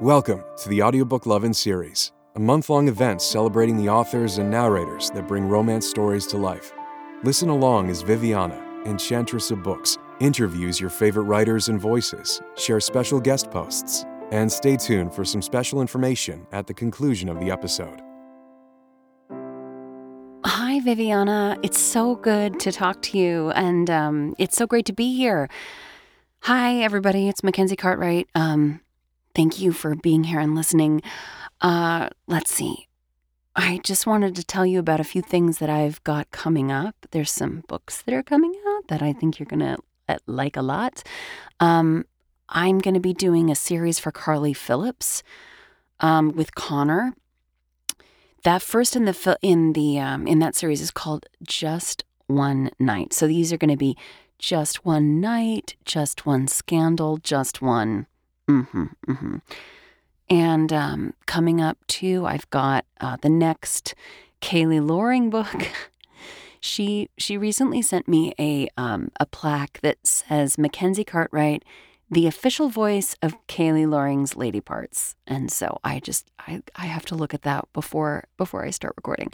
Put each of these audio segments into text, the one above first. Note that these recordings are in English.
Welcome to the Audiobook Lovin' series, a month long event celebrating the authors and narrators that bring romance stories to life. Listen along as Viviana, enchantress of books, interviews your favorite writers and voices, shares special guest posts, and stay tuned for some special information at the conclusion of the episode. Hi, Viviana. It's so good to talk to you, and um, it's so great to be here. Hi, everybody. It's Mackenzie Cartwright. Um, thank you for being here and listening. Uh, let's see. I just wanted to tell you about a few things that I've got coming up. There's some books that are coming out that I think you're going to uh, like a lot. Um, I'm going to be doing a series for Carly Phillips um, with Connor. That first in the in the um, in that series is called Just One Night. So these are going to be just one night, just one scandal, just one. Mm-hmm, mm-hmm. And um, coming up too, I've got uh, the next Kayley Loring book. she she recently sent me a um, a plaque that says Mackenzie Cartwright, the official voice of Kayley Loring's Lady Parts. And so I just I, I have to look at that before before I start recording.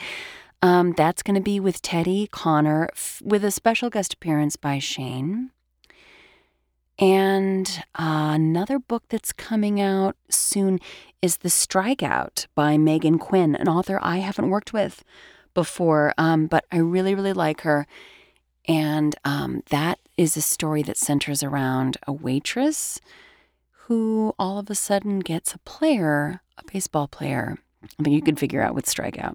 Um, that's going to be with Teddy Connor, f- with a special guest appearance by Shane. And uh, another book that's coming out soon is The Strikeout by Meghan Quinn, an author I haven't worked with before, um, but I really, really like her. And um, that is a story that centers around a waitress who all of a sudden gets a player, a baseball player. I think you could figure out with Strikeout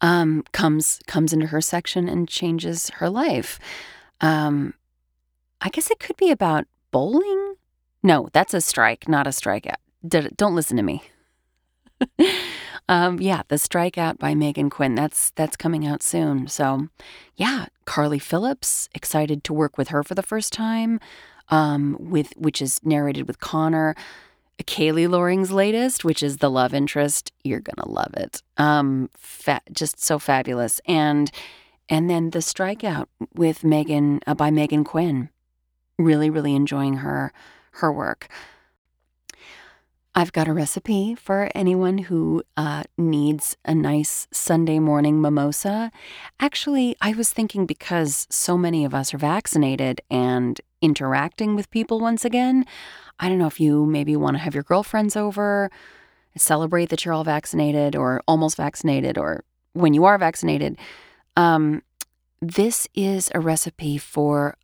um, comes comes into her section and changes her life. Um, I guess it could be about bowling. No, that's a strike, not a strikeout. Don't listen to me. um, yeah, the strikeout by Meghan Quinn. That's that's coming out soon. So, yeah, Carly Phillips excited to work with her for the first time. Um, with which is narrated with Connor. Kayley Loring's latest, which is The Love Interest. You're to love it. Um, fa- just so fabulous. And and then The Strikeout with Meghan uh, by Meghan Quinn. Really, really enjoying her her work. I've got a recipe for anyone who uh, needs a nice Sunday morning mimosa. Actually, I was thinking because so many of us are vaccinated and interacting with people once again, I don't know if you maybe want to have your girlfriends over, celebrate that you're all vaccinated or almost vaccinated, or when you are vaccinated. Um, this is a recipe for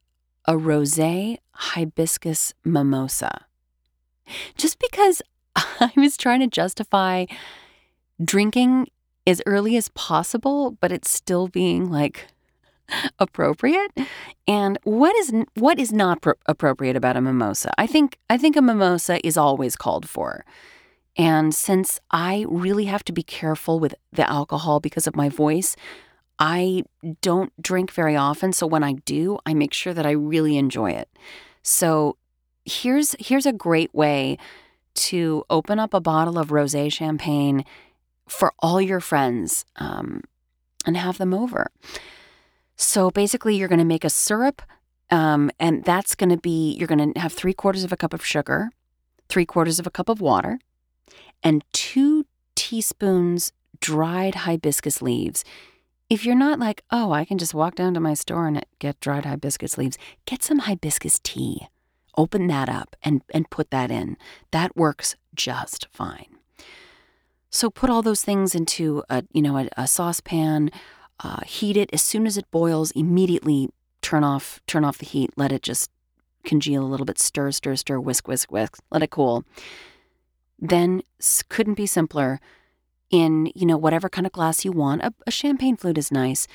a rose hibiscus mimosa. Just because I was trying to justify drinking as early as possible, but it's still being like appropriate? And what is what is not pro- appropriate about a mimosa? I think i think a mimosa is always called for. And since i really have to be careful with the alcohol because of my voice i don't drink very often so when i do i make sure that i really enjoy it so here's here's a great way to open up a bottle of rosé champagne for all your friends um, and have them over so basically, you're going to make a syrup, um, and that's going to be you're going to have three quarters of a cup of sugar, three quarters of a cup of water, and two teaspoons dried hibiscus leaves. If you're not like, oh, I can just walk down to my store and get dried hibiscus leaves, get some hibiscus tea. Open that up and, and put that in. That works just fine. So put all those things into a you know a, a saucepan uh, heat it as soon as it boils. Immediately turn off turn off the heat. Let it just congeal a little bit. Stir, stir, stir. Whisk, whisk, whisk. Let it cool. Then couldn't be simpler. In you know whatever kind of glass you want, a, a champagne flute is nice.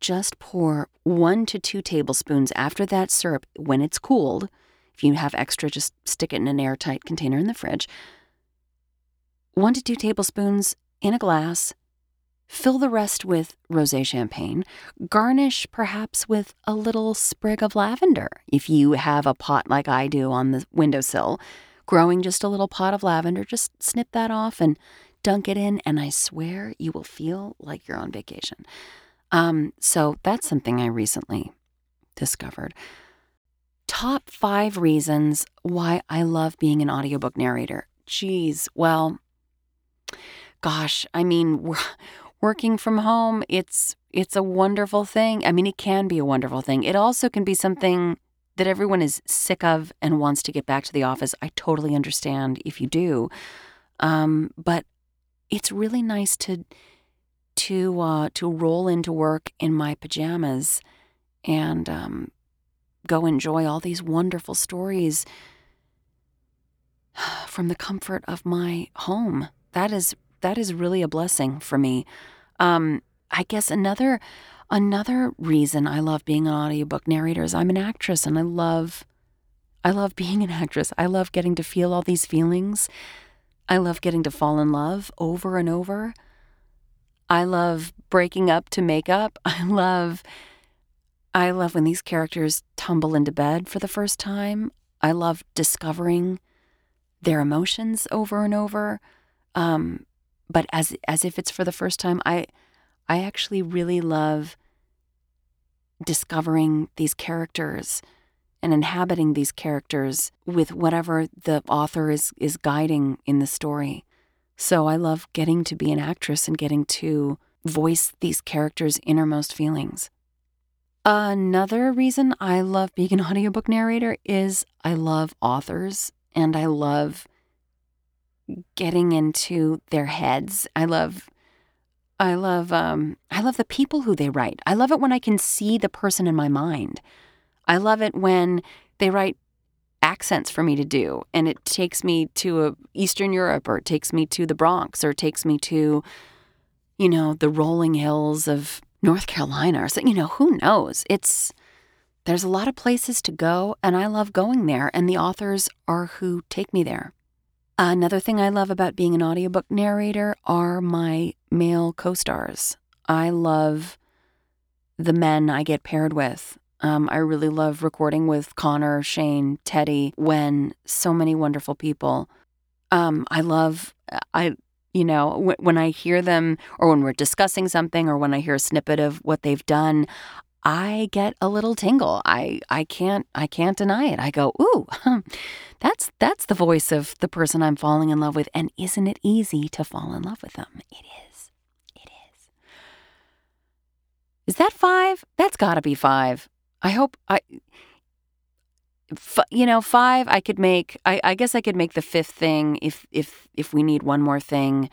Just pour one to two tablespoons after that syrup when it's cooled. If you have extra, just stick it in an airtight container in the fridge. One to two tablespoons in a glass Fill the rest with rosé champagne. Garnish perhaps with a little sprig of lavender. If you have a pot like I do on the windowsill, growing just a little pot of lavender, just snip that off and dunk it in, and I swear you will feel like you're on vacation. Um, so that's something I recently discovered. Top five reasons why I love being an audiobook narrator. geez. Well, gosh, I mean, working from home, it's it's a wonderful thing. I mean, it can be a wonderful thing. It also can be something that everyone is sick of and wants to get back to the office. I totally understand if you do. Um, but it's really nice to to uh, to roll into work in my pajamas and um, go enjoy all these wonderful stories from the comfort of my home. That is that is really a blessing for me. Um, I guess another another reason I love being an audiobook narrator is I'm an actress and I love I love being an actress. I love getting to feel all these feelings. I love getting to fall in love over and over. I love breaking up to make up. I love I love when these characters tumble into bed for the first time. I love discovering their emotions over and over. Um, but as as if it's for the first time, I I actually really love discovering these characters and inhabiting these characters with whatever the author is is guiding in the story. So I love getting to be an actress and getting to voice these characters' innermost feelings. Another reason I love being an audiobook narrator is I love authors and I love getting into their heads. I love I love um I love the people who they write. I love it when I can see the person in my mind. I love it when they write accents for me to do and it takes me to a Eastern Europe or it takes me to the Bronx or it takes me to you know the rolling hills of North Carolina or something. You know, who knows? It's there's a lot of places to go, and I love going there, and the authors are who take me there. Another thing I love about being an audiobook narrator are my male co stars. I love the men I get paired with. Um, I really love recording with Connor, Shane, Teddy, when so many wonderful people. Um, I love I you know, when I hear them or when we're discussing something or when I hear a snippet of what they've done, I get a little tingle. I I can't I can't deny it. I go, "Ooh, that's that's the voice of the person I'm falling in love with." And isn't it easy to fall in love with them? It is. It is. Is that 5? That's got to be 5. I hope I you know, five. I could make. I, I guess I could make the fifth thing if if if we need one more thing.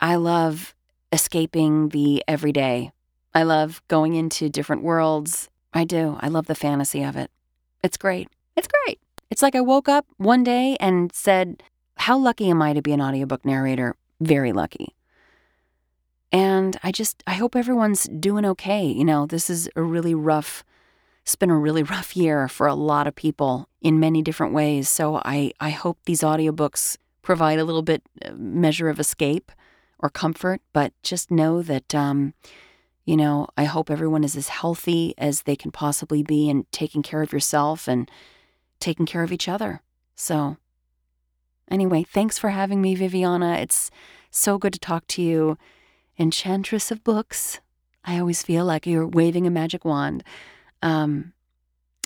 I love escaping the everyday. I love going into different worlds. I do. I love the fantasy of it. It's great. It's great. It's like I woke up one day and said, "How lucky am I to be an audiobook narrator? Very lucky." And I just I hope everyone's doing okay. You know, this is a really rough it's been a really rough year for a lot of people in many different ways. So I, I hope these audiobooks provide a little bit uh, measure of escape or comfort, but just know that, um, you know, I hope everyone is as healthy as they can possibly be and taking care of yourself and taking care of each other. So, anyway, thanks for having me, Viviana. It's so good to talk to you. Enchantress of books. I always feel like you're waving a magic wand. Um,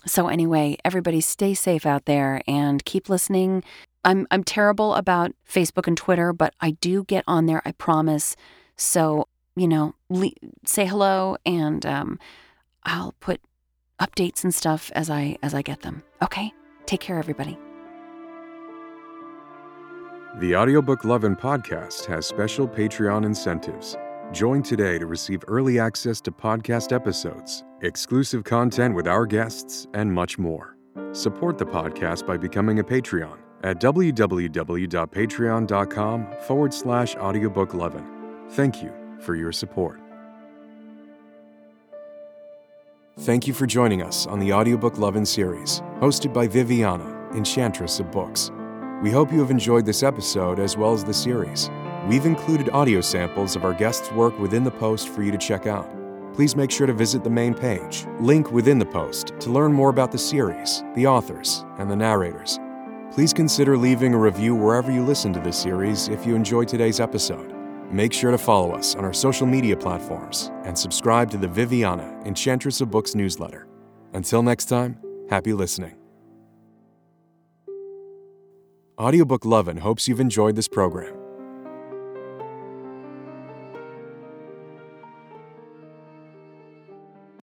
so anyway, everybody stay safe out there and keep listening. I'm I'm terrible about Facebook and Twitter, but I do get on there. I promise. So you know, le- say hello, and um, I'll put updates and stuff as I as I get them. Okay, take care, everybody. The Audiobook Lovin' podcast has special Patreon incentives. Join today to receive early access to podcast episodes, exclusive content with our guests, and much more. Support the podcast by becoming a Patreon at www.patreon.com forward slash audiobooklovin. Thank you for your support. Thank you for joining us on the Audiobook Lovin' series, hosted by Viviana, Enchantress of Books. We hope you have enjoyed this episode as well as the series. We've included audio samples of our guests' work within the post for you to check out. Please make sure to visit the main page, link within the post, to learn more about the series, the authors, and the narrators. Please consider leaving a review wherever you listen to this series if you enjoyed today's episode. Make sure to follow us on our social media platforms and subscribe to the Viviana, Enchantress of Books newsletter. Until next time, happy listening. Audiobook Lovin' hopes you've enjoyed this program.